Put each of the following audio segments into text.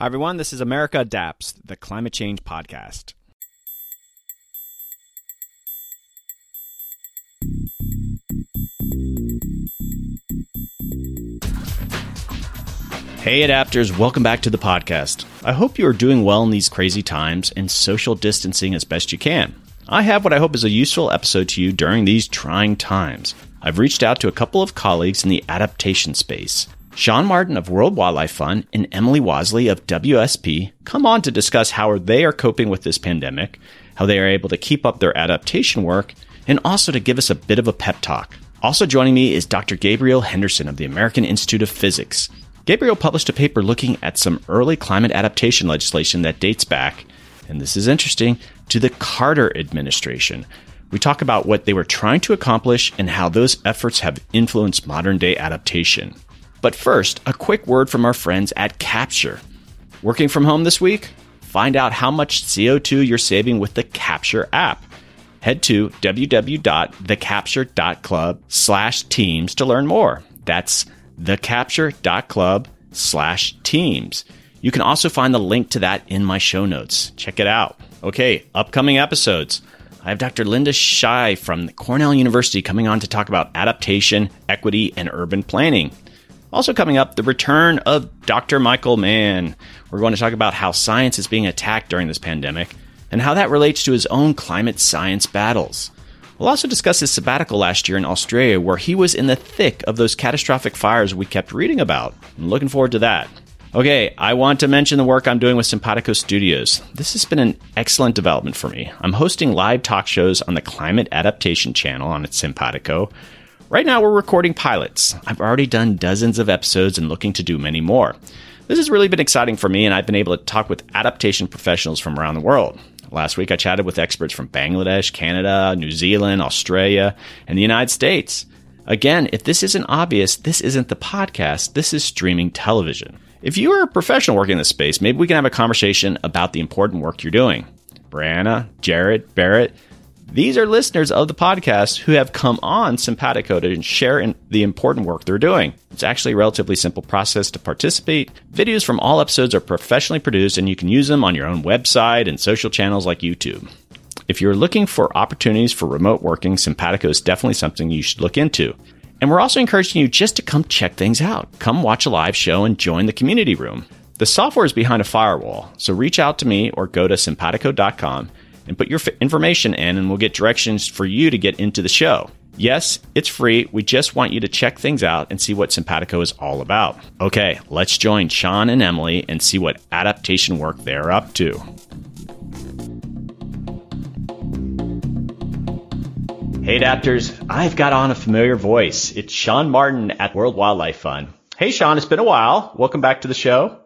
Hi, everyone. This is America Adapts, the climate change podcast. Hey, adapters, welcome back to the podcast. I hope you are doing well in these crazy times and social distancing as best you can. I have what I hope is a useful episode to you during these trying times. I've reached out to a couple of colleagues in the adaptation space. Sean Martin of World Wildlife Fund and Emily Wasley of WSP come on to discuss how they are coping with this pandemic, how they are able to keep up their adaptation work, and also to give us a bit of a pep talk. Also joining me is Dr. Gabriel Henderson of the American Institute of Physics. Gabriel published a paper looking at some early climate adaptation legislation that dates back, and this is interesting, to the Carter administration. We talk about what they were trying to accomplish and how those efforts have influenced modern day adaptation. But first, a quick word from our friends at Capture. Working from home this week? Find out how much CO2 you're saving with the Capture app. Head to www.thecapture.club slash teams to learn more. That's thecapture.club slash teams. You can also find the link to that in my show notes. Check it out. Okay, upcoming episodes. I have Dr. Linda Shi from Cornell University coming on to talk about adaptation, equity, and urban planning. Also, coming up, the return of Dr. Michael Mann. We're going to talk about how science is being attacked during this pandemic and how that relates to his own climate science battles. We'll also discuss his sabbatical last year in Australia, where he was in the thick of those catastrophic fires we kept reading about. I'm looking forward to that. Okay, I want to mention the work I'm doing with Simpatico Studios. This has been an excellent development for me. I'm hosting live talk shows on the Climate Adaptation channel on Simpatico. Right now, we're recording pilots. I've already done dozens of episodes and looking to do many more. This has really been exciting for me, and I've been able to talk with adaptation professionals from around the world. Last week, I chatted with experts from Bangladesh, Canada, New Zealand, Australia, and the United States. Again, if this isn't obvious, this isn't the podcast, this is streaming television. If you are a professional working in this space, maybe we can have a conversation about the important work you're doing. Brianna, Jared, Barrett, these are listeners of the podcast who have come on Simpatico to share in the important work they're doing. It's actually a relatively simple process to participate. Videos from all episodes are professionally produced and you can use them on your own website and social channels like YouTube. If you're looking for opportunities for remote working, Simpatico is definitely something you should look into. And we're also encouraging you just to come check things out. Come watch a live show and join the community room. The software is behind a firewall, so reach out to me or go to simpatico.com and put your information in, and we'll get directions for you to get into the show. Yes, it's free. We just want you to check things out and see what Simpatico is all about. Okay, let's join Sean and Emily and see what adaptation work they're up to. Hey, adapters, I've got on a familiar voice. It's Sean Martin at World Wildlife Fund. Hey, Sean, it's been a while. Welcome back to the show.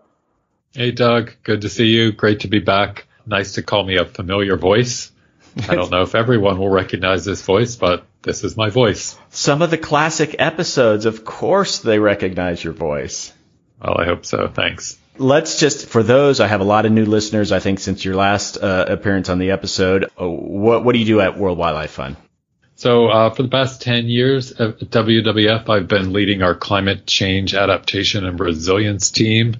Hey, Doug. Good to see you. Great to be back nice to call me a familiar voice. I don't know if everyone will recognize this voice, but this is my voice. Some of the classic episodes, of course, they recognize your voice. Well, I hope so. Thanks. Let's just, for those, I have a lot of new listeners, I think, since your last uh, appearance on the episode. Uh, what, what do you do at World Wildlife Fund? So, uh, for the past 10 years at WWF, I've been leading our climate change adaptation and resilience team.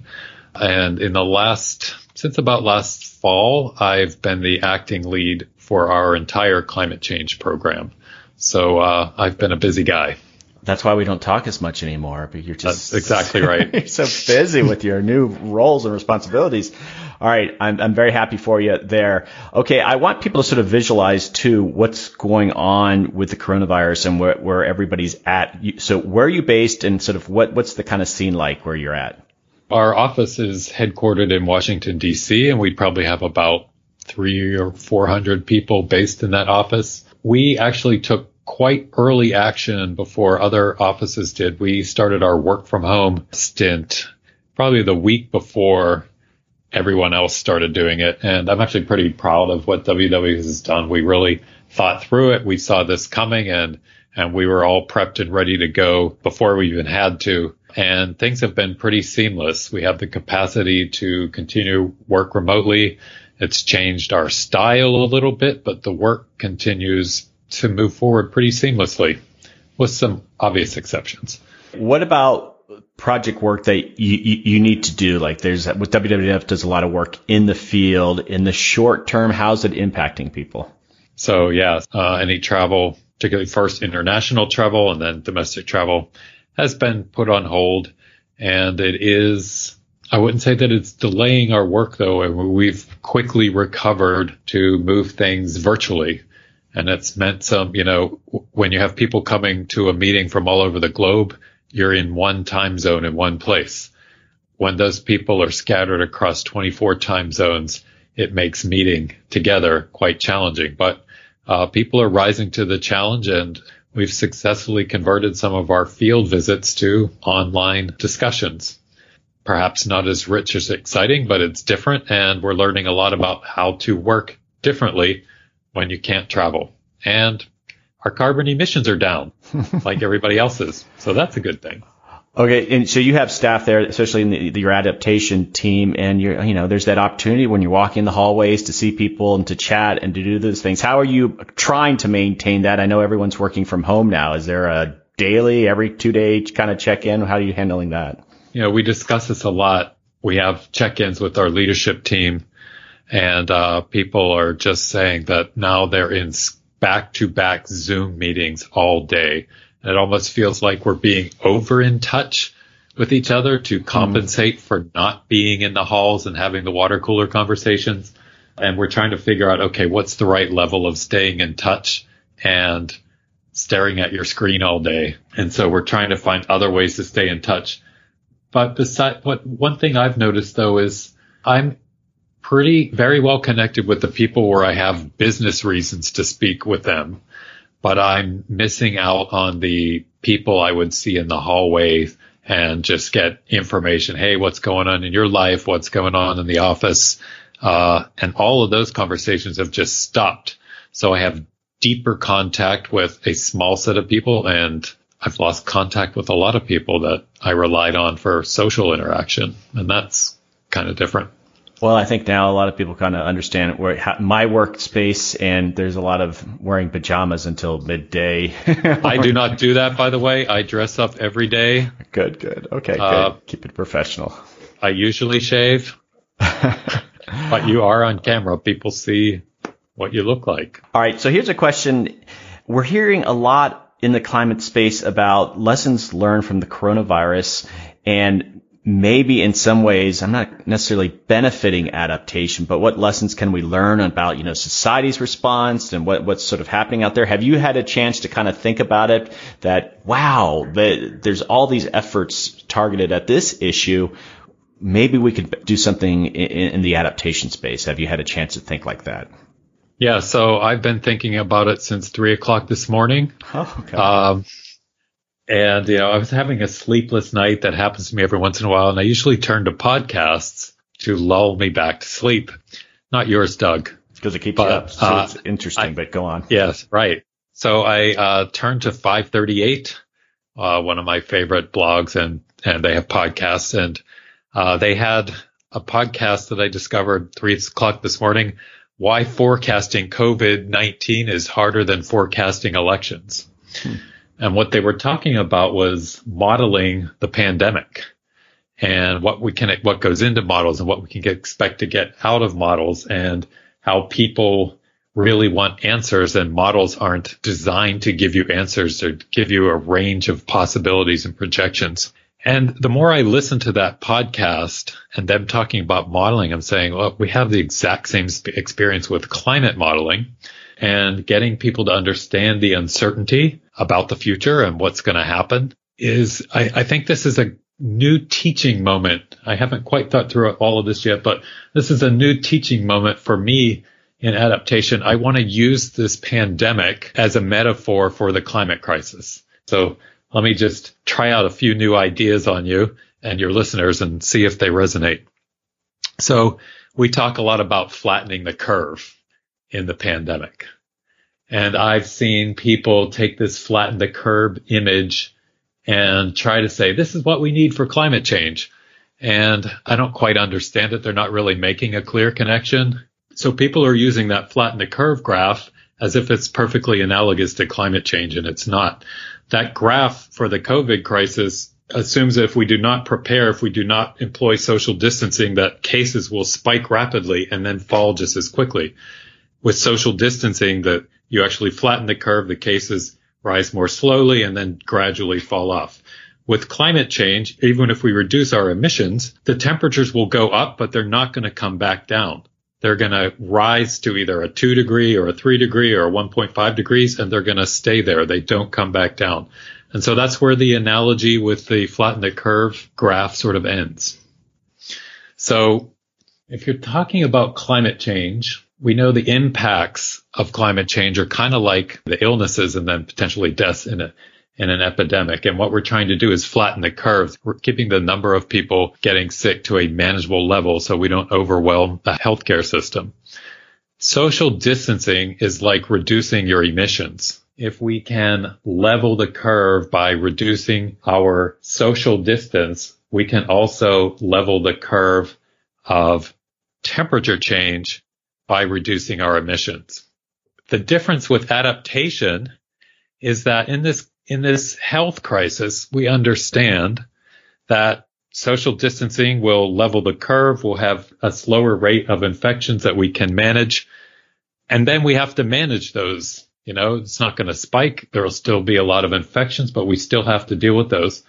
And in the last, since about last fall, I've been the acting lead for our entire climate change program. So uh, I've been a busy guy. That's why we don't talk as much anymore. But you're just That's exactly right. you're so busy with your new roles and responsibilities. All right, I'm I'm very happy for you there. Okay, I want people to sort of visualize too what's going on with the coronavirus and where where everybody's at. So where are you based and sort of what what's the kind of scene like where you're at? Our office is headquartered in Washington, D.C., and we probably have about three or 400 people based in that office. We actually took quite early action before other offices did. We started our work from home stint probably the week before everyone else started doing it. And I'm actually pretty proud of what WW has done. We really thought through it. We saw this coming and, and we were all prepped and ready to go before we even had to and things have been pretty seamless. We have the capacity to continue work remotely. It's changed our style a little bit, but the work continues to move forward pretty seamlessly with some obvious exceptions. What about project work that you, you, you, need to do? Like there's with WWF does a lot of work in the field in the short term. How's it impacting people? So yeah, uh, any travel, particularly first international travel and then domestic travel has been put on hold and it is, I wouldn't say that it's delaying our work though. And we've quickly recovered to move things virtually. And it's meant some, you know, when you have people coming to a meeting from all over the globe, you're in one time zone in one place. When those people are scattered across 24 time zones, it makes meeting together quite challenging. But uh, people are rising to the challenge and we've successfully converted some of our field visits to online discussions. Perhaps not as rich as exciting, but it's different and we're learning a lot about how to work differently when you can't travel. And our carbon emissions are down like everybody else's. So that's a good thing. Okay, and so you have staff there, especially in the, your adaptation team, and you're, you know, there's that opportunity when you're walking in the hallways to see people and to chat and to do those things. How are you trying to maintain that? I know everyone's working from home now. Is there a daily, every two day kind of check in? How are you handling that? You know, we discuss this a lot. We have check-ins with our leadership team, and uh, people are just saying that now they're in back-to-back Zoom meetings all day it almost feels like we're being over in touch with each other to hmm. compensate mm. for not being in the halls and having the water cooler conversations. And we're trying to figure out, okay, what's the right level of staying in touch and staring at your screen all day. And so we're trying to find other ways to stay in touch. But beside what one thing I've noticed though is I'm pretty very well connected with the people where I have business reasons to speak with them but I'm missing out on the people I would see in the hallway and just get information. Hey, what's going on in your life? What's going on in the office? Uh, and all of those conversations have just stopped. So I have deeper contact with a small set of people and I've lost contact with a lot of people that I relied on for social interaction. And that's kind of different. Well, I think now a lot of people kind of understand where my workspace, and there's a lot of wearing pajamas until midday. I do not do that, by the way. I dress up every day. Good, good. Okay, uh, good. Keep it professional. I usually shave, but you are on camera. People see what you look like. All right. So here's a question. We're hearing a lot in the climate space about lessons learned from the coronavirus and maybe in some ways, I'm not necessarily benefiting adaptation, but what lessons can we learn about, you know, society's response and what, what's sort of happening out there? Have you had a chance to kind of think about it that, wow, the, there's all these efforts targeted at this issue. Maybe we could do something in, in the adaptation space. Have you had a chance to think like that? Yeah, so I've been thinking about it since three o'clock this morning. Oh, okay. Um, and, you know, I was having a sleepless night that happens to me every once in a while. And I usually turn to podcasts to lull me back to sleep. Not yours, Doug. Because it keeps but, you up. So uh, it's interesting, I, but go on. Yes, right. So I uh, turned to 538, uh, one of my favorite blogs, and, and they have podcasts. And uh, they had a podcast that I discovered three o'clock this morning. Why forecasting COVID 19 is harder than forecasting elections. Hmm. And what they were talking about was modeling the pandemic and what we can, what goes into models and what we can get, expect to get out of models and how people really want answers. And models aren't designed to give you answers. Or give you a range of possibilities and projections. And the more I listen to that podcast and them talking about modeling, I'm saying, well, we have the exact same experience with climate modeling and getting people to understand the uncertainty about the future and what's going to happen is I, I think this is a new teaching moment. I haven't quite thought through all of this yet, but this is a new teaching moment for me in adaptation. I want to use this pandemic as a metaphor for the climate crisis. So let me just try out a few new ideas on you and your listeners and see if they resonate. So we talk a lot about flattening the curve in the pandemic. And I've seen people take this flatten the curve image and try to say, this is what we need for climate change. And I don't quite understand it. They're not really making a clear connection. So people are using that flatten the curve graph as if it's perfectly analogous to climate change and it's not. That graph for the COVID crisis assumes that if we do not prepare, if we do not employ social distancing, that cases will spike rapidly and then fall just as quickly. With social distancing, that you actually flatten the curve, the cases rise more slowly and then gradually fall off. With climate change, even if we reduce our emissions, the temperatures will go up, but they're not going to come back down. They're going to rise to either a two degree or a three degree or 1.5 degrees, and they're going to stay there. They don't come back down. And so that's where the analogy with the flatten the curve graph sort of ends. So if you're talking about climate change, we know the impacts of climate change are kind of like the illnesses and then potentially deaths in a in an epidemic. And what we're trying to do is flatten the curve. We're keeping the number of people getting sick to a manageable level so we don't overwhelm the healthcare system. Social distancing is like reducing your emissions. If we can level the curve by reducing our social distance, we can also level the curve of temperature change by reducing our emissions. The difference with adaptation is that in this in this health crisis, we understand that social distancing will level the curve. We'll have a slower rate of infections that we can manage. And then we have to manage those. You know, it's not going to spike. There will still be a lot of infections, but we still have to deal with those.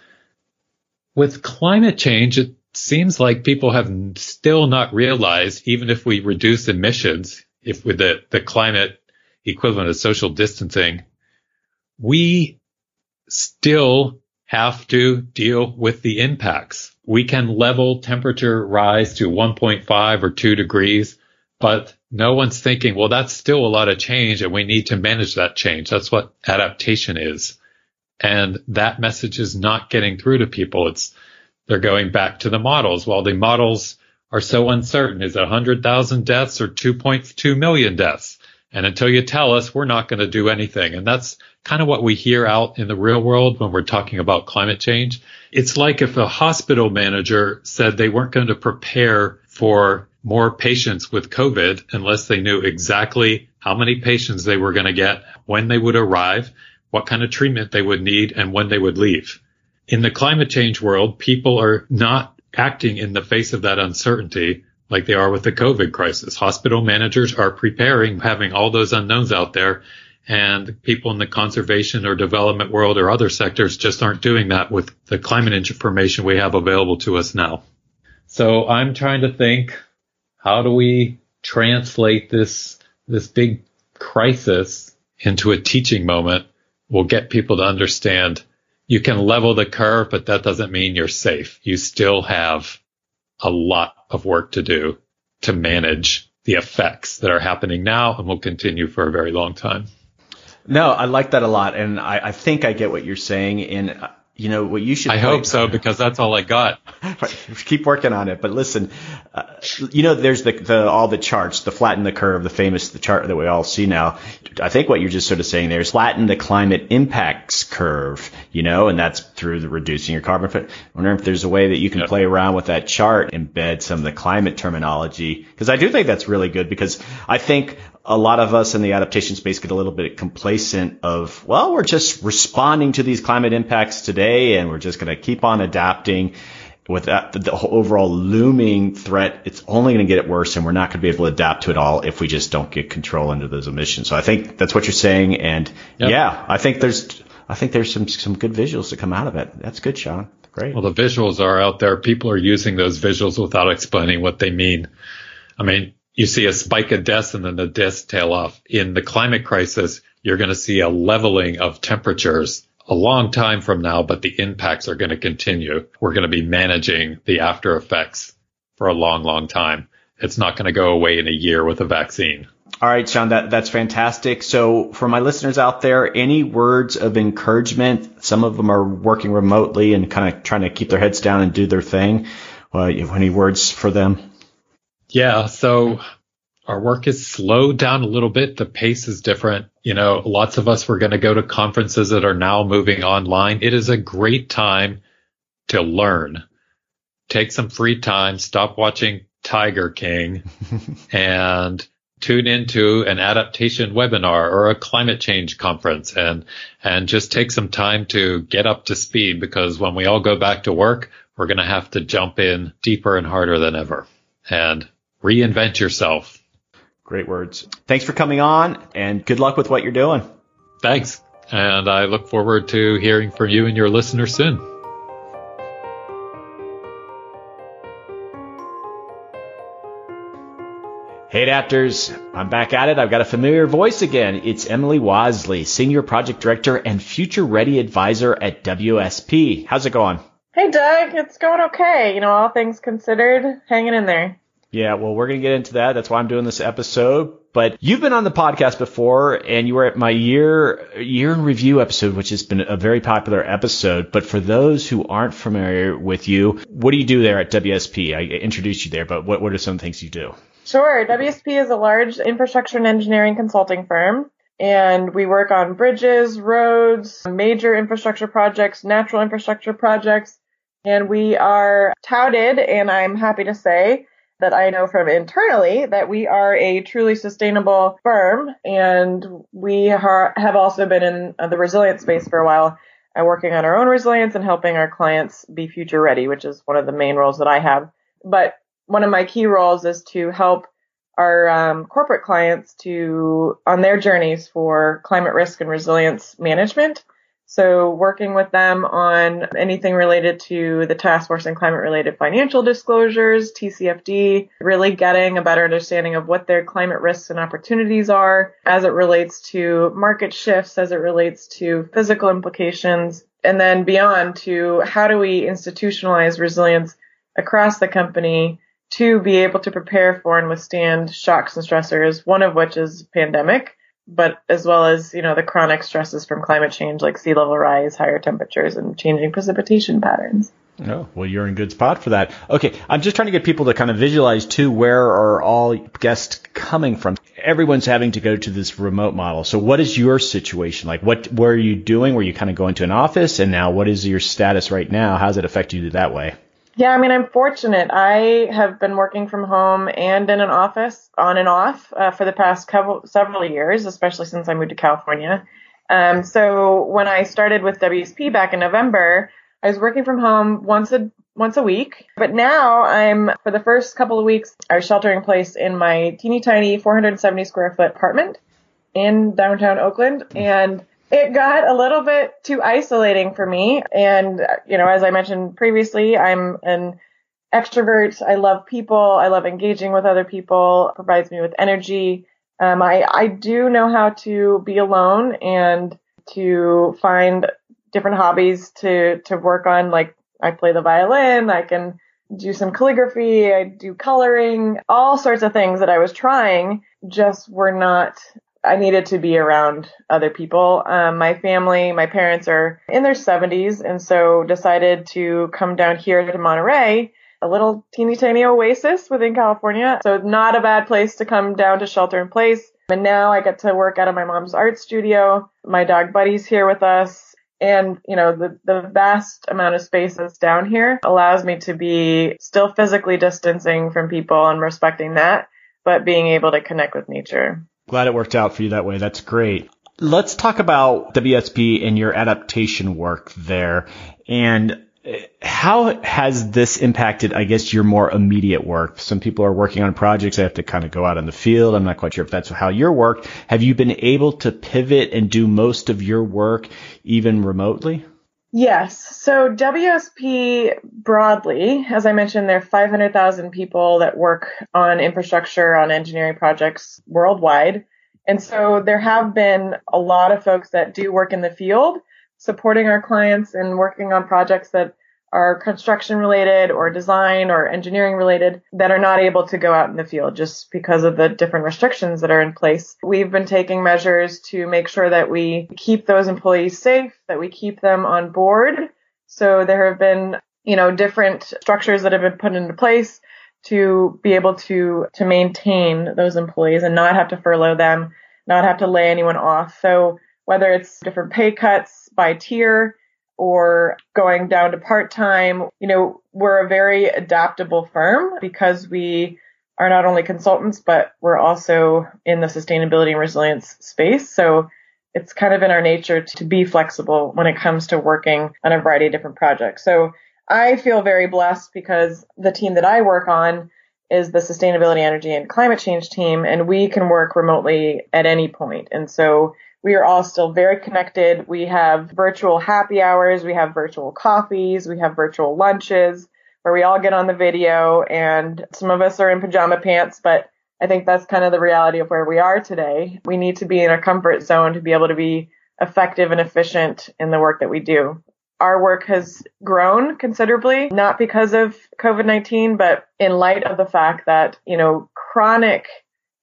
With climate change, it seems like people have still not realized, even if we reduce emissions, if with the, the climate equivalent of social distancing, we still have to deal with the impacts. We can level temperature rise to 1.5 or 2 degrees, but no one's thinking, well, that's still a lot of change and we need to manage that change. That's what adaptation is. And that message is not getting through to people. It's, they're going back to the models. While the models are so uncertain, is it 100,000 deaths or 2.2 million deaths? And until you tell us, we're not going to do anything. And that's kind of what we hear out in the real world when we're talking about climate change. It's like if a hospital manager said they weren't going to prepare for more patients with COVID unless they knew exactly how many patients they were going to get, when they would arrive, what kind of treatment they would need, and when they would leave. In the climate change world, people are not acting in the face of that uncertainty like they are with the COVID crisis. Hospital managers are preparing, having all those unknowns out there. And people in the conservation or development world or other sectors just aren't doing that with the climate information we have available to us now. So I'm trying to think, how do we translate this, this big crisis into a teaching moment? We'll get people to understand you can level the curve, but that doesn't mean you're safe. You still have a lot of work to do to manage the effects that are happening now and will continue for a very long time. No, I like that a lot, and I, I think I get what you're saying. And you know what you should. I hope so because that's all I got. Keep working on it, but listen, uh, you know, there's the, the all the charts, the flatten the curve, the famous the chart that we all see now. I think what you're just sort of saying there is flatten the climate impacts curve, you know, and that's through the reducing your carbon footprint. I wonder if there's a way that you can yep. play around with that chart, embed some of the climate terminology, because I do think that's really good because I think a lot of us in the adaptation space get a little bit complacent of, well, we're just responding to these climate impacts today and we're just going to keep on adapting with that, the overall looming threat, it's only going to get it worse, and we're not going to be able to adapt to it all if we just don't get control into those emissions. So I think that's what you're saying, and yep. yeah, I think there's, I think there's some some good visuals to come out of it. That's good, Sean. Great. Well, the visuals are out there. People are using those visuals without explaining what they mean. I mean, you see a spike of deaths and then the deaths tail off. In the climate crisis, you're going to see a leveling of temperatures a long time from now, but the impacts are going to continue. We're going to be managing the after effects for a long, long time. It's not going to go away in a year with a vaccine. All right, Sean, that, that's fantastic. So for my listeners out there, any words of encouragement? Some of them are working remotely and kind of trying to keep their heads down and do their thing. Uh, any words for them? Yeah. So our work is slowed down a little bit. The pace is different. You know, lots of us were going to go to conferences that are now moving online. It is a great time to learn. Take some free time, stop watching Tiger King and tune into an adaptation webinar or a climate change conference and and just take some time to get up to speed because when we all go back to work, we're going to have to jump in deeper and harder than ever and reinvent yourself. Great words. Thanks for coming on and good luck with what you're doing. Thanks. And I look forward to hearing from you and your listeners soon. Hey adapters, I'm back at it. I've got a familiar voice again. It's Emily Wasley, Senior Project Director and Future Ready Advisor at WSP. How's it going? Hey Doug, it's going okay. You know, all things considered, hanging in there. Yeah, well, we're going to get into that. That's why I'm doing this episode. But you've been on the podcast before, and you were at my year year in review episode, which has been a very popular episode. But for those who aren't familiar with you, what do you do there at WSP? I introduced you there, but what what are some things you do? Sure. WSP is a large infrastructure and engineering consulting firm. And we work on bridges, roads, major infrastructure projects, natural infrastructure projects. And we are touted, and I'm happy to say that I know from internally that we are a truly sustainable firm. And we have also been in the resilience space for a while, uh, working on our own resilience and helping our clients be future ready, which is one of the main roles that I have. But one of my key roles is to help our um, corporate clients to on their journeys for climate risk and resilience management. So working with them on anything related to the task force and climate related financial disclosures, TCFD, really getting a better understanding of what their climate risks and opportunities are as it relates to market shifts, as it relates to physical implications, and then beyond to how do we institutionalize resilience across the company to be able to prepare for and withstand shocks and stressors, one of which is pandemic, but as well as, you know, the chronic stresses from climate change like sea level rise, higher temperatures, and changing precipitation patterns. Oh, well, you're in good spot for that. Okay, I'm just trying to get people to kind of visualize too where are all guests coming from. Everyone's having to go to this remote model. So what is your situation like? What where are you doing? Were you kind of going to an office and now what is your status right now? How does it affect you that way? Yeah, I mean, I'm fortunate. I have been working from home and in an office on and off uh, for the past couple, several years, especially since I moved to California. Um, so when I started with WSP back in November, I was working from home once a once a week. But now I'm for the first couple of weeks I was sheltering in place in my teeny tiny 470 square foot apartment in downtown Oakland, and it got a little bit too isolating for me. And, you know, as I mentioned previously, I'm an extrovert. I love people. I love engaging with other people. It provides me with energy. Um, I, I do know how to be alone and to find different hobbies to, to work on. Like I play the violin. I can do some calligraphy. I do coloring, all sorts of things that I was trying just were not I needed to be around other people. Um, my family, my parents are in their 70s, and so decided to come down here to Monterey, a little teeny tiny oasis within California. So not a bad place to come down to shelter in place. And now I get to work out of my mom's art studio. My dog Buddy's here with us. And, you know, the, the vast amount of space that's down here allows me to be still physically distancing from people and respecting that, but being able to connect with nature. Glad it worked out for you that way. That's great. Let's talk about WSP and your adaptation work there. And eh, how has this impacted, I guess, your more immediate work? Some people are working on projects. They have to kind of go out in the field. I'm not quite sure if that's how your work. Have you been able to pivot and do most of your work even remotely? Yes. So WSP broadly, as I mentioned, there are 500,000 people that work on infrastructure, on engineering projects worldwide. And so there have been a lot of folks that do work in the field supporting our clients and working on projects that are construction related or design or engineering related that are not able to go out in the field just because of the different restrictions that are in place. We've been taking measures to make sure that we keep those employees safe, that we keep them on board. So there have been, you know, different structures that have been put into place to be able to, to maintain those employees and not have to furlough them, not have to lay anyone off. So whether it's different pay cuts by tier, or going down to part time. You know, we're a very adaptable firm because we are not only consultants, but we're also in the sustainability and resilience space. So it's kind of in our nature to be flexible when it comes to working on a variety of different projects. So I feel very blessed because the team that I work on is the sustainability, energy, and climate change team, and we can work remotely at any point. And so we are all still very connected. We have virtual happy hours, we have virtual coffees, we have virtual lunches where we all get on the video and some of us are in pajama pants, but I think that's kind of the reality of where we are today. We need to be in a comfort zone to be able to be effective and efficient in the work that we do. Our work has grown considerably, not because of COVID-19, but in light of the fact that, you know, chronic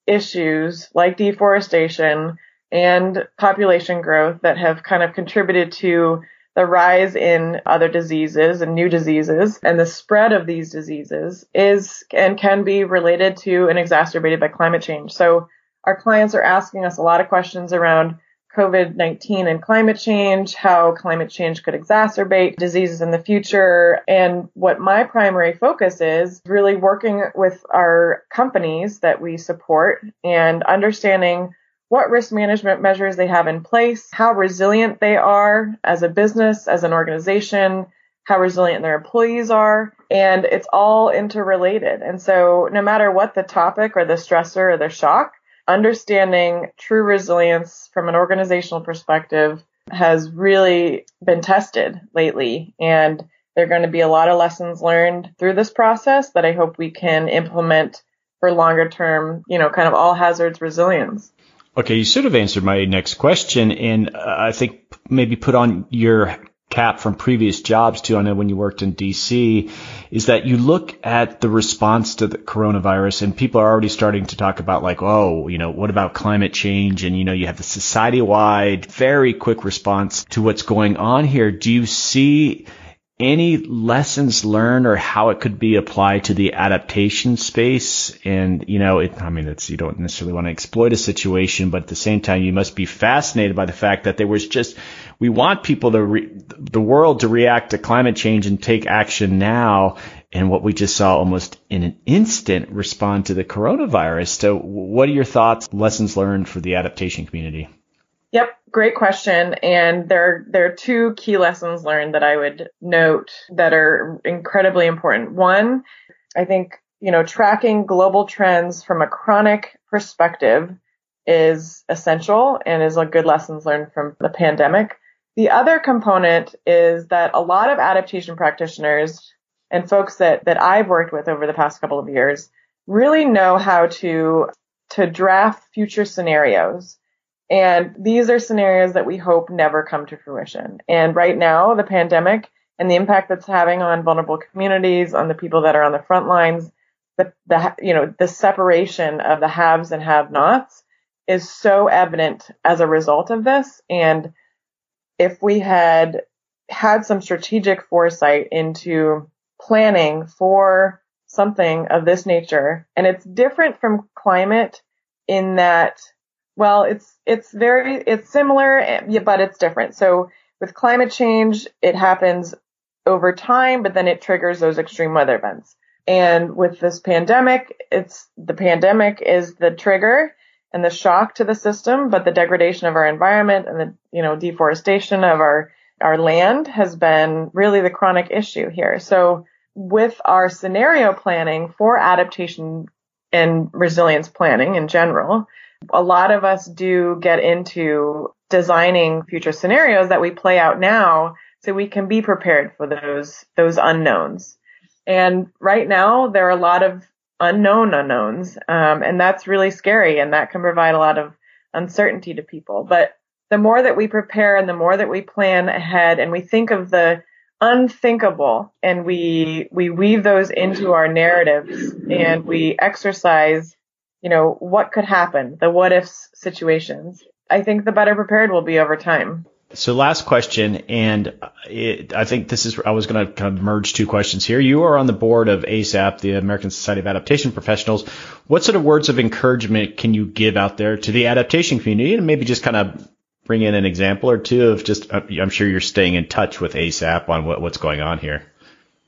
issues like deforestation and population growth that have kind of contributed to the rise in other diseases and new diseases and the spread of these diseases is and can be related to and exacerbated by climate change. So our clients are asking us a lot of questions around COVID-19 and climate change, how climate change could exacerbate diseases in the future. And what my primary focus is really working with our companies that we support and understanding what risk management measures they have in place, how resilient they are as a business, as an organization, how resilient their employees are, and it's all interrelated. And so no matter what the topic or the stressor or the shock, understanding true resilience from an organizational perspective has really been tested lately. And there are going to be a lot of lessons learned through this process that I hope we can implement for longer term, you know, kind of all hazards resilience. Okay, you sort of answered my next question, and uh, I think maybe put on your cap from previous jobs too. I know when you worked in DC, is that you look at the response to the coronavirus, and people are already starting to talk about like, oh, you know, what about climate change? And you know, you have the society-wide, very quick response to what's going on here. Do you see any lessons learned or how it could be applied to the adaptation space? And you know it, i mean it's you don't necessarily want to exploit a situation but at the same time you must be fascinated by the fact that there was just we want people to re, the world to react to climate change and take action now. And what we just saw almost in an instant respond to the coronavirus. So what are your thoughts lessons learned for the adaptation community Yep, great question. And there, there are two key lessons learned that I would note that are incredibly important. One, I think, you know, tracking global trends from a chronic perspective is essential and is a good lessons learned from the pandemic. The other component is that a lot of adaptation practitioners and folks that, that I've worked with over the past couple of years really know how to, to draft future scenarios and these are scenarios that we hope never come to fruition. And right now, the pandemic and the impact that's having on vulnerable communities, on the people that are on the front lines, the, the you know, the separation of the haves and have-nots is so evident as a result of this. And if we had had some strategic foresight into planning for something of this nature, and it's different from climate in that well, it's it's very it's similar, but it's different. So with climate change, it happens over time, but then it triggers those extreme weather events. And with this pandemic, it's the pandemic is the trigger and the shock to the system, but the degradation of our environment and the you know deforestation of our our land has been really the chronic issue here. So with our scenario planning for adaptation and resilience planning in general, a lot of us do get into designing future scenarios that we play out now so we can be prepared for those those unknowns. And right now there are a lot of unknown unknowns, um, and that's really scary, and that can provide a lot of uncertainty to people. But the more that we prepare and the more that we plan ahead, and we think of the unthinkable, and we we weave those into our narratives, and we exercise you know, what could happen, the what ifs situations. I think the better prepared we'll be over time. So last question, and it, I think this is, I was going to kind of merge two questions here. You are on the board of ASAP, the American Society of Adaptation Professionals. What sort of words of encouragement can you give out there to the adaptation community and maybe just kind of bring in an example or two of just, uh, I'm sure you're staying in touch with ASAP on what, what's going on here.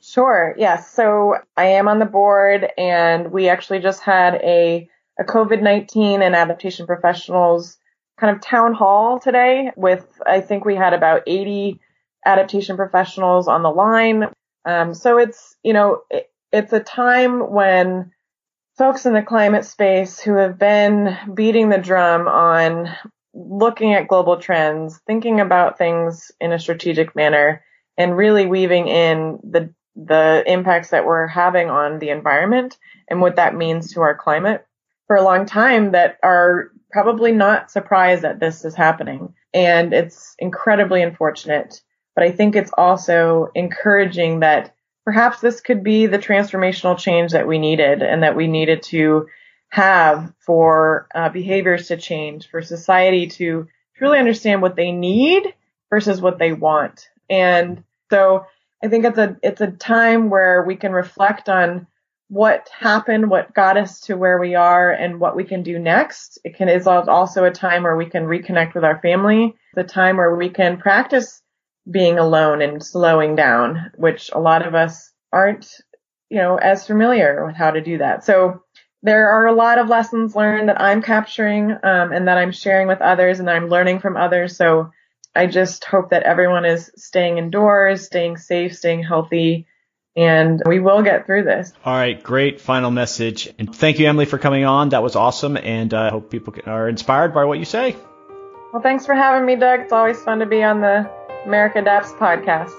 Sure. Yes. So I am on the board and we actually just had a, a COVID-19 and adaptation professionals kind of town hall today with, I think we had about 80 adaptation professionals on the line. Um, so it's, you know, it, it's a time when folks in the climate space who have been beating the drum on looking at global trends, thinking about things in a strategic manner, and really weaving in the the impacts that we're having on the environment and what that means to our climate for a long time that are probably not surprised that this is happening. And it's incredibly unfortunate. But I think it's also encouraging that perhaps this could be the transformational change that we needed and that we needed to have for uh, behaviors to change, for society to truly understand what they need versus what they want. And so I think it's a it's a time where we can reflect on what happened, what got us to where we are, and what we can do next. It can is also a time where we can reconnect with our family. The time where we can practice being alone and slowing down, which a lot of us aren't, you know, as familiar with how to do that. So there are a lot of lessons learned that I'm capturing um, and that I'm sharing with others, and I'm learning from others. So I just hope that everyone is staying indoors, staying safe, staying healthy, and we will get through this. All right, great final message. And thank you, Emily, for coming on. That was awesome, and I uh, hope people are inspired by what you say. Well, thanks for having me, Doug. It's always fun to be on the America Adapts podcast.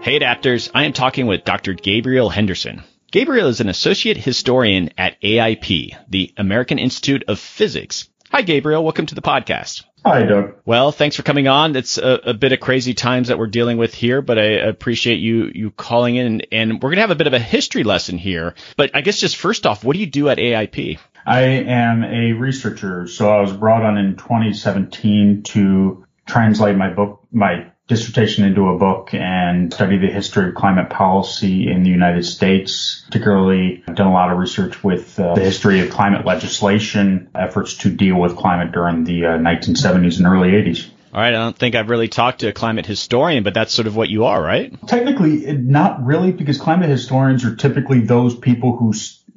Hey, adapters. I am talking with Dr. Gabriel Henderson. Gabriel is an associate historian at AIP, the American Institute of Physics. Hi, Gabriel. Welcome to the podcast. Hi, Doug. Well, thanks for coming on. It's a, a, bit of crazy times that we're dealing with here, but I appreciate you you calling in. And we're going to have a bit of a history lesson here. But I guess just first off, what do you do at AIP? I am a researcher. So I was brought on in 2017 to translate my book, my dissertation into a book and study the history of climate policy in the United States. Particularly, I've done a lot of research with uh, the history of climate legislation, efforts to deal with climate during the uh, 1970s and early 80s. All right, I don't think I've really talked to a climate historian, but that's sort of what you are, right? Technically, not really, because climate historians are typically those people who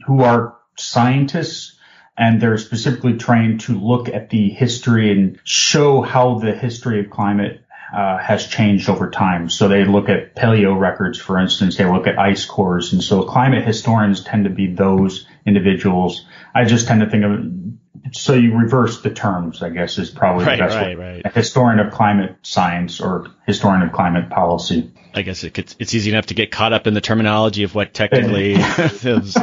who are scientists and they're specifically trained to look at the history and show how the history of climate uh, has changed over time. So they look at paleo records, for instance, they look at ice cores. And so climate historians tend to be those individuals. I just tend to think of, so you reverse the terms, I guess is probably right, the best right, way. Right. A historian of climate science or historian of climate policy. I guess it could, it's easy enough to get caught up in the terminology of what technically is.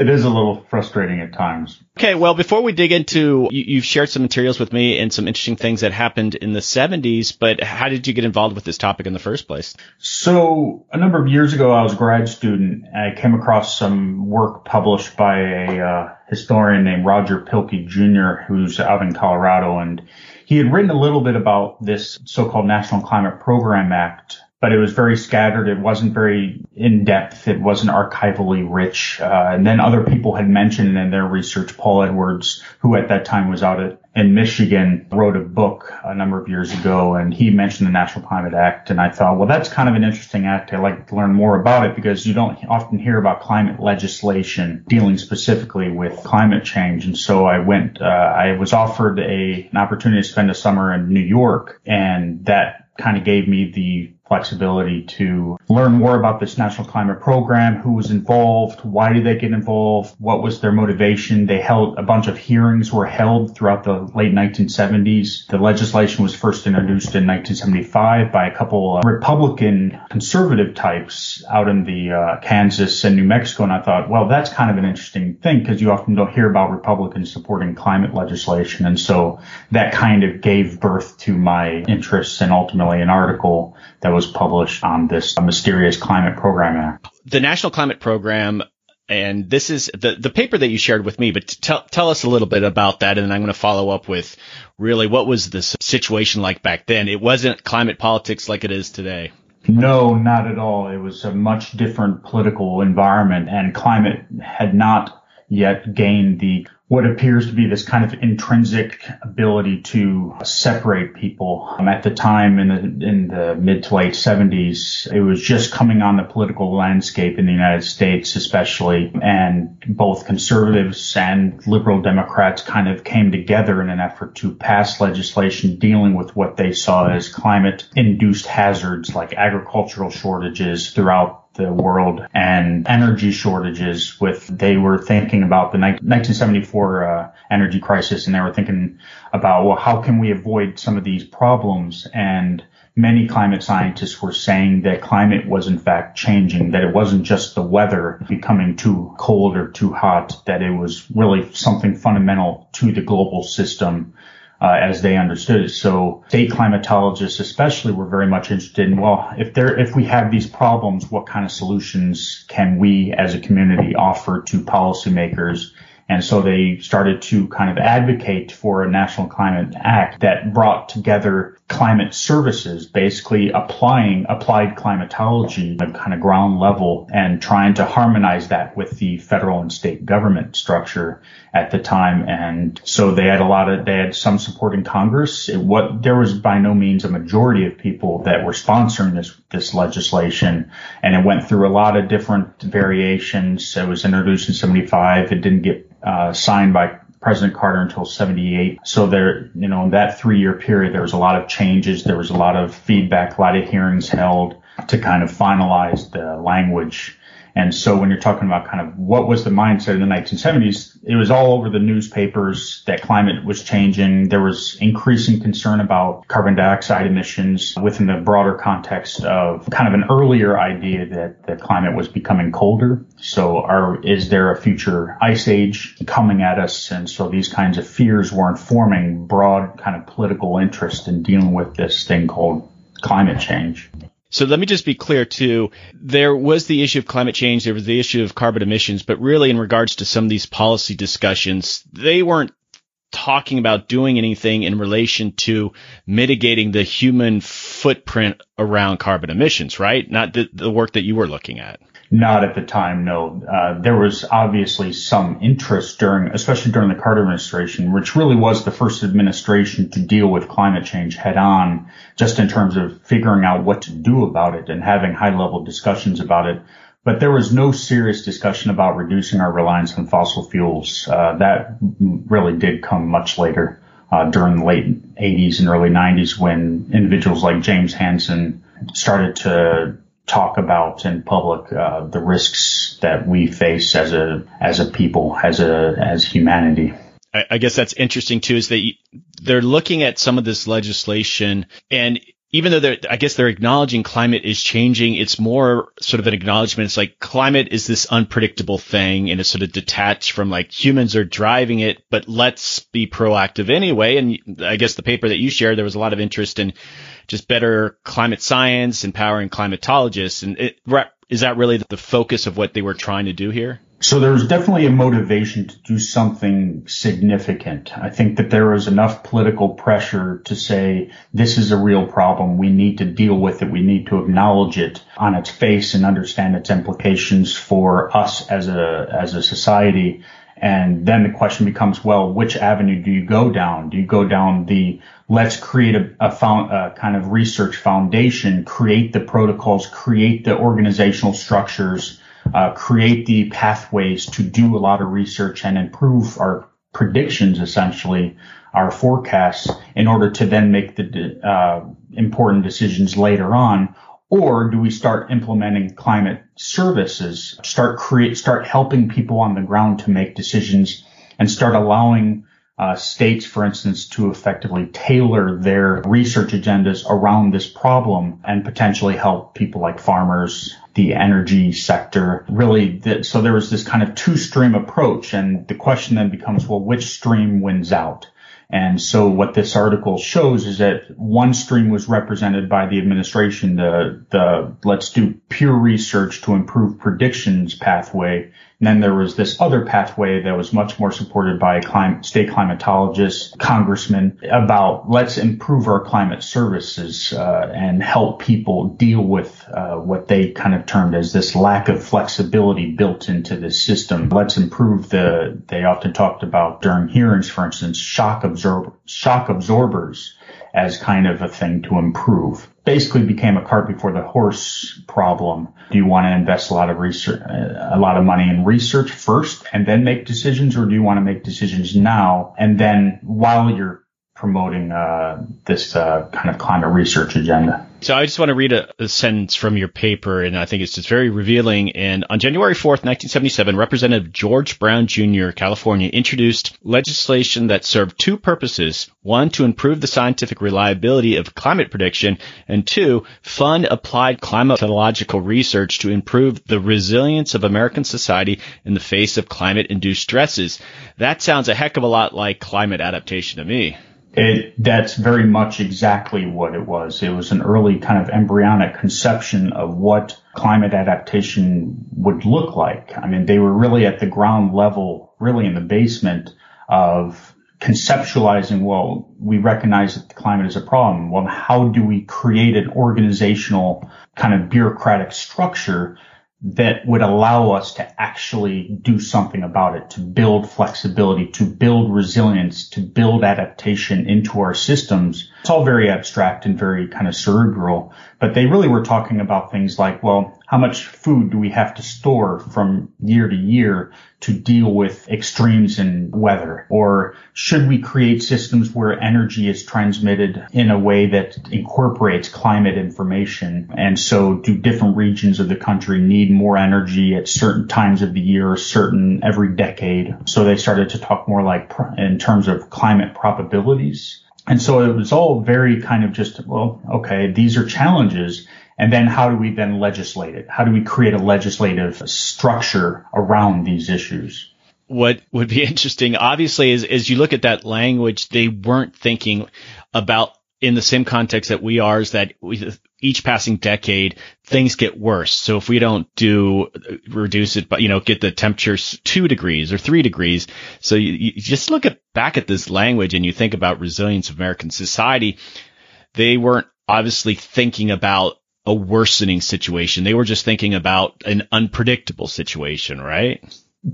It is a little frustrating at times. Okay, well, before we dig into, you, have shared some materials with me and some interesting things that happened in the 70s, but how did you get involved with this topic in the first place? So, a number of years ago, I was a grad student. I came across some work published by a uh, historian named Roger Pielke Jr., who's out in Colorado, and he had written a little bit about this so-called National Climate Program Act but it was very scattered. It wasn't very in depth. It wasn't archivally rich. Uh, and then other people had mentioned in their research, Paul Edwards, who at that time was out at, in Michigan, wrote a book a number of years ago, and he mentioned the National Climate Act. And I thought, well, that's kind of an interesting act. I'd like to learn more about it because you don't often hear about climate legislation dealing specifically with climate change. And so I went, uh, I was offered a, an opportunity to spend a summer in New York, and that kind of gave me the flexibility to learn more about this national climate program, who was involved, why did they get involved, what was their motivation. They held a bunch of hearings were held throughout the late 1970s. The legislation was first introduced in 1975 by a couple of Republican conservative types out in the uh, Kansas and New Mexico. And I thought, well, that's kind of an interesting thing because you often don't hear about Republicans supporting climate legislation. And so that kind of gave birth to my interests and ultimately an article that was published on this uh, mysterious climate program act. The National Climate Program and this is the the paper that you shared with me. But tell tell us a little bit about that, and then I'm going to follow up with really what was the situation like back then. It wasn't climate politics like it is today. No, not at all. It was a much different political environment, and climate had not yet gain the what appears to be this kind of intrinsic ability to separate people. Um, at the time in the in the mid to late 70s, it was just coming on the political landscape in the United States, especially, and both conservatives and liberal Democrats kind of came together in an effort to pass legislation dealing with what they saw as climate induced hazards like agricultural shortages throughout the world and energy shortages with they were thinking about the 1974 uh, energy crisis and they were thinking about well how can we avoid some of these problems? And many climate scientists were saying that climate was in fact changing that it wasn't just the weather becoming too cold or too hot that it was really something fundamental to the global system uh, as they understood it. So state climatologists especially were very much interested in, well, if there, if we have these problems, what kind of solutions can we as a community offer to policymakers? And so they started to kind of advocate for a national climate act that brought together climate services, basically applying applied climatology at kind of ground level and trying to harmonize that with the federal and state government structure at the time. And so they had a lot of, they had some support in Congress. It, what, there was by no means a majority of people that were sponsoring this, this legislation. And it went through a lot of different variations. It was introduced in 75. It didn't get uh, signed by President Carter until 78. So there, you know, in that three year period, there was a lot of changes. There was a lot of feedback, a lot of hearings held to kind of finalize the language and so when you're talking about kind of what was the mindset in the 1970s, it was all over the newspapers that climate was changing. There was increasing concern about carbon dioxide emissions within the broader context of kind of an earlier idea that the climate was becoming colder. So are, is there a future ice age coming at us? And so these kinds of fears were informing broad kind of political interest in dealing with this thing called climate change. So let me just be clear too. There was the issue of climate change. There was the issue of carbon emissions, but really in regards to some of these policy discussions, they weren't talking about doing anything in relation to mitigating the human footprint around carbon emissions, right? Not the, the work that you were looking at. Not at the time, no. Uh, there was obviously some interest during, especially during the Carter administration, which really was the first administration to deal with climate change head on, just in terms of figuring out what to do about it and having high level discussions about it. But there was no serious discussion about reducing our reliance on fossil fuels. Uh, that really did come much later, uh, during the late 80s and early 90s when individuals like James Hansen started to talk about in public uh, the risks that we face as a as a people, as a as humanity. I, I guess that's interesting too, is that you, they're looking at some of this legislation and even though they're, I guess they're acknowledging climate is changing, it's more sort of an acknowledgement. It's like climate is this unpredictable thing and it's sort of detached from like humans are driving it, but let's be proactive anyway. And I guess the paper that you shared, there was a lot of interest in just better climate science, empowering climatologists. And it, is that really the focus of what they were trying to do here? So there was definitely a motivation to do something significant. I think that there was enough political pressure to say this is a real problem. We need to deal with it. We need to acknowledge it on its face and understand its implications for us as a as a society. And then the question becomes, well, which avenue do you go down? Do you go down the let's create a, a, found, a, kind of research foundation, create the protocols, create the organizational structures, uh, create the pathways to do a lot of research and improve our predictions, essentially, our forecasts, in order to then make the uh, important decisions later on? Or do we start implementing climate services, start create, start helping people on the ground to make decisions and start allowing uh, states, for instance, to effectively tailor their research agendas around this problem and potentially help people like farmers, the energy sector, really. Th- so there was this kind of two stream approach. And the question then becomes, well, which stream wins out? And so what this article shows is that one stream was represented by the administration, the, the let's do pure research to improve predictions pathway And then there was this other pathway that was much more supported by clim- state climatologists, congressmen about let's improve our climate services uh, and help people deal with uh, what they kind of termed as this lack of flexibility built into the system. Let's improve the, they often talked about during hearings, for instance, shock shock absorbers as kind of a thing to improve. Basically became a cart before the horse problem. Do you want to invest a lot of research, a lot of money in research first and then make decisions or do you want to make decisions now and then while you're promoting uh, this uh, kind of climate research agenda. So I just want to read a, a, sentence from your paper, and I think it's just very revealing. And on January 4th, 1977, Representative George Brown Jr., California, introduced legislation that served two purposes. One, to improve the scientific reliability of climate prediction, and two, fund applied climatological research to improve the resilience of American society in the face of climate-induced stresses. That sounds a heck of a lot like climate adaptation to me. It, that's very much exactly what it was. It was an early kind of embryonic conception of what climate adaptation would look like. I mean, they were really at the ground level, really in the basement of conceptualizing, well, we recognize that the climate is a problem. Well, how do we create an organizational kind of bureaucratic structure that would allow us to actually do something about it, to build flexibility, to build resilience, to build adaptation into our systems. All very abstract and very kind of cerebral, but they really were talking about things like, well, how much food do we have to store from year to year to deal with extremes in weather? Or should we create systems where energy is transmitted in a way that incorporates climate information? And so do different regions of the country need more energy at certain times of the year, certain every decade? So they started to talk more like in terms of climate probabilities. And so it was all very kind of just, well, okay, these are challenges and then how do we then legislate it? How do we create a legislative structure around these issues? What would be interesting, obviously, is as you look at that language, they weren't thinking about in the same context that we are is that we, each passing decade, things get worse. So if we don't do reduce it, but you know, get the temperatures two degrees or three degrees. So you, you just look at back at this language and you think about resilience of American society. They weren't obviously thinking about a worsening situation. They were just thinking about an unpredictable situation, right?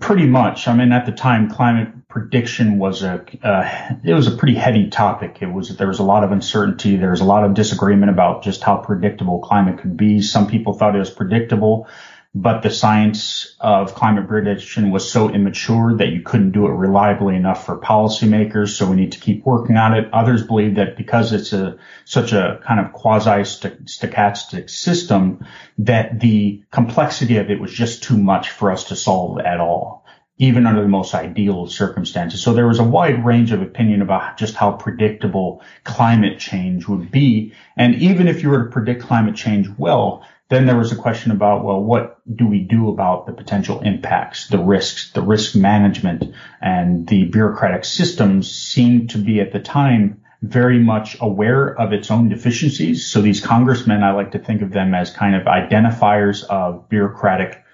Pretty much. I mean, at the time, climate prediction was a uh, it was a pretty heavy topic. It was there was a lot of uncertainty. There was a lot of disagreement about just how predictable climate could be. Some people thought it was predictable but the science of climate prediction was so immature that you couldn't do it reliably enough for policymakers. So we need to keep working on it. Others believe that because it's a such a kind of quasi stochastic system, that the complexity of it was just too much for us to solve at all even under the most ideal circumstances. So there was a wide range of opinion about just how predictable climate change would be. And even if you were to predict climate change well, then there was a question about, well, what do we do about the potential impacts, the risks, the risk management, and the bureaucratic systems seemed to be at the time very much aware of its own deficiencies. So these congressmen, I like to think of them as kind of identifiers of bureaucratic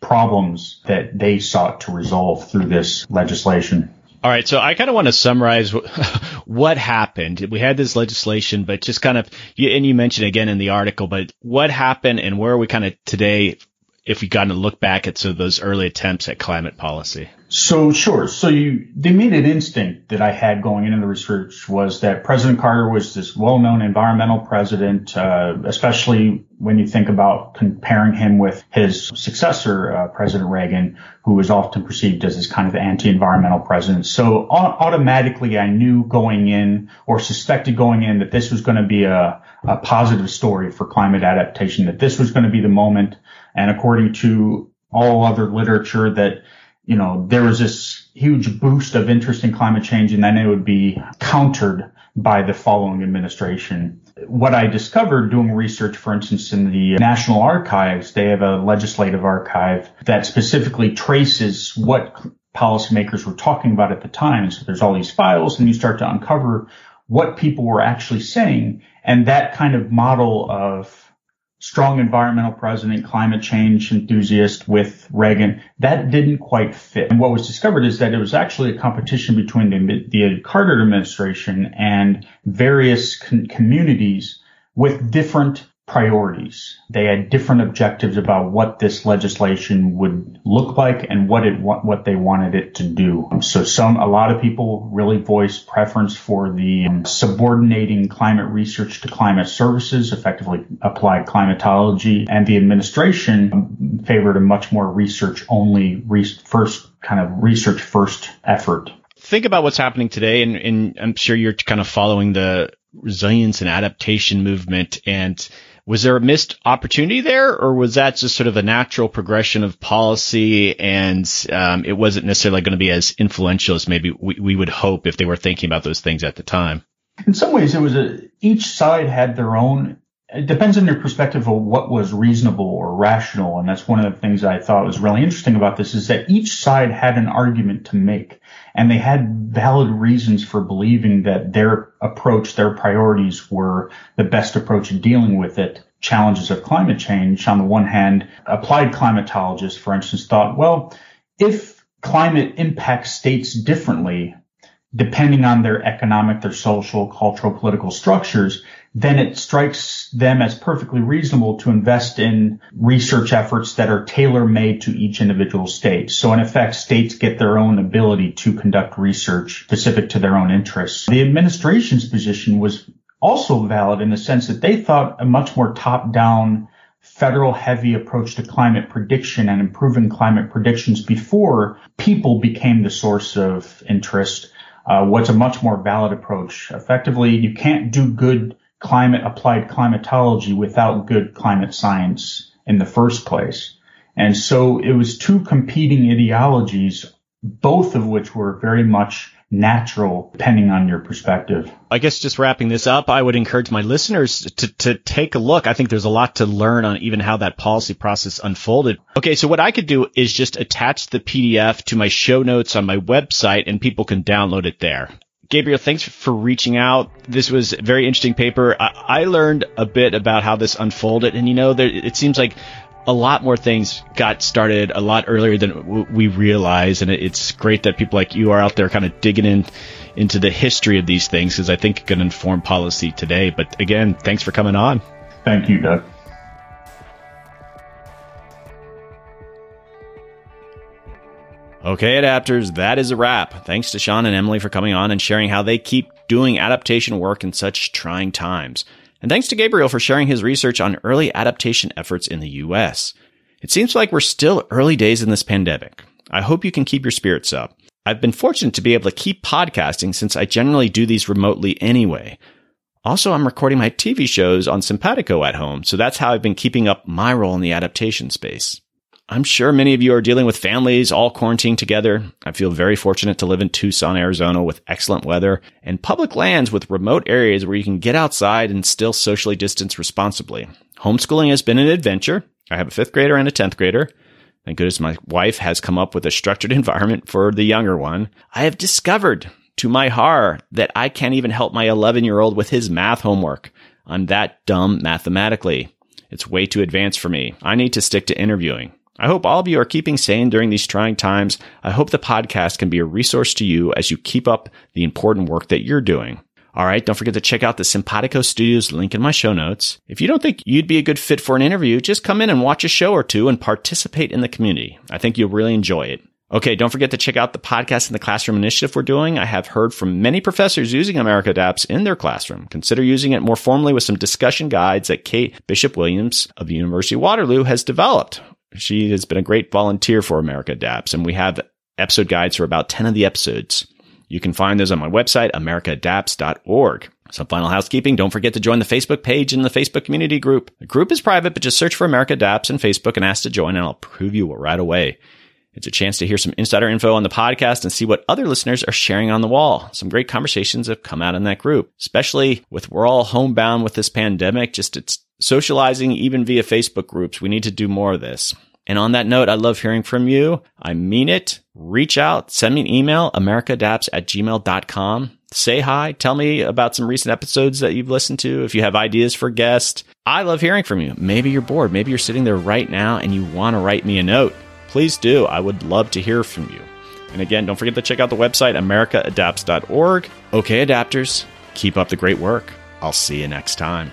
problems that they sought to resolve through this legislation. All right, so I kind of want to summarize what happened. We had this legislation, but just kind of, and you mentioned again in the article, but what happened and where are we kind of today if we got to look back at so those early attempts at climate policy? So sure. So you, the immediate instinct that I had going into the research was that President Carter was this well-known environmental president, uh, especially when you think about comparing him with his successor, uh, President Reagan, who was often perceived as this kind of anti-environmental president. So automatically I knew going in or suspected going in that this was going to be a, a positive story for climate adaptation, that this was going to be the moment. And according to all other literature that you know, there was this huge boost of interest in climate change and then it would be countered by the following administration. What I discovered doing research, for instance, in the National Archives, they have a legislative archive that specifically traces what policymakers were talking about at the time. So there's all these files and you start to uncover what people were actually saying. And that kind of model of strong environmental president, climate change enthusiast with Reagan. That didn't quite fit. And what was discovered is that it was actually a competition between the, the Carter administration and various con- communities with different priorities. They had different objectives about what this legislation would look like and what it what they wanted it to do. So some a lot of people really voiced preference for the um, subordinating climate research to climate services, effectively applied climatology, and the administration favored a much more research only re- first kind of research first effort. Think about what's happening today, and, and I'm sure you're kind of following the resilience and adaptation movement and was there a missed opportunity there, or was that just sort of a natural progression of policy, and um, it wasn't necessarily going to be as influential as maybe we, we would hope if they were thinking about those things at the time? In some ways, it was a each side had their own. It depends on your perspective of what was reasonable or rational, and that's one of the things I thought was really interesting about this is that each side had an argument to make, and they had valid reasons for believing that their approach, their priorities were the best approach in dealing with it. Challenges of climate change. On the one hand, applied climatologists, for instance, thought, well, if climate impacts states differently, depending on their economic, their social, cultural, political structures, then it strikes them as perfectly reasonable to invest in research efforts that are tailor made to each individual state. So in effect, states get their own ability to conduct research specific to their own interests. The administration's position was also valid in the sense that they thought a much more top down federal heavy approach to climate prediction and improving climate predictions before people became the source of interest uh, was a much more valid approach. Effectively, you can't do good climate applied climatology without good climate science in the first place. And so it was two competing ideologies, both of which were very much natural depending on your perspective. I guess just wrapping this up, I would encourage my listeners to, to take a look. I think there's a lot to learn on even how that policy process unfolded. Okay. So what I could do is just attach the PDF to my show notes on my website and people can download it there. Gabriel, thanks for reaching out. This was a very interesting paper. I, I learned a bit about how this unfolded, and you know, there, it seems like a lot more things got started a lot earlier than w- we realize, and it's great that people like you are out there kind of digging in into the history of these things because I think it can inform policy today. But again, thanks for coming on. Thank you, Doug. Okay, adapters, that is a wrap. Thanks to Sean and Emily for coming on and sharing how they keep doing adaptation work in such trying times. And thanks to Gabriel for sharing his research on early adaptation efforts in the US. It seems like we're still early days in this pandemic. I hope you can keep your spirits up. I've been fortunate to be able to keep podcasting since I generally do these remotely anyway. Also, I'm recording my TV shows on Sympatico at home, so that's how I've been keeping up my role in the adaptation space. I'm sure many of you are dealing with families all quarantined together. I feel very fortunate to live in Tucson, Arizona with excellent weather and public lands with remote areas where you can get outside and still socially distance responsibly. Homeschooling has been an adventure. I have a fifth grader and a 10th grader. Thank goodness my wife has come up with a structured environment for the younger one. I have discovered to my horror that I can't even help my 11 year old with his math homework. I'm that dumb mathematically. It's way too advanced for me. I need to stick to interviewing. I hope all of you are keeping sane during these trying times. I hope the podcast can be a resource to you as you keep up the important work that you're doing. All right, don't forget to check out the Sympatico Studios link in my show notes. If you don't think you'd be a good fit for an interview, just come in and watch a show or two and participate in the community. I think you'll really enjoy it. Okay, don't forget to check out the podcast in the classroom initiative we're doing. I have heard from many professors using America Adapts in their classroom. Consider using it more formally with some discussion guides that Kate Bishop Williams of the University of Waterloo has developed. She has been a great volunteer for America Adapts, and we have episode guides for about 10 of the episodes. You can find those on my website, americaadapts.org. Some final housekeeping. Don't forget to join the Facebook page and the Facebook community group. The group is private, but just search for America Adapts in Facebook and ask to join, and I'll prove you right away. It's a chance to hear some insider info on the podcast and see what other listeners are sharing on the wall. Some great conversations have come out in that group, especially with we're all homebound with this pandemic. Just it's socializing even via Facebook groups. We need to do more of this. And on that note, I love hearing from you. I mean it. Reach out, send me an email, americaadapts at gmail.com. Say hi. Tell me about some recent episodes that you've listened to. If you have ideas for guests, I love hearing from you. Maybe you're bored. Maybe you're sitting there right now and you want to write me a note. Please do. I would love to hear from you. And again, don't forget to check out the website, americaadapts.org. Okay, adapters, keep up the great work. I'll see you next time.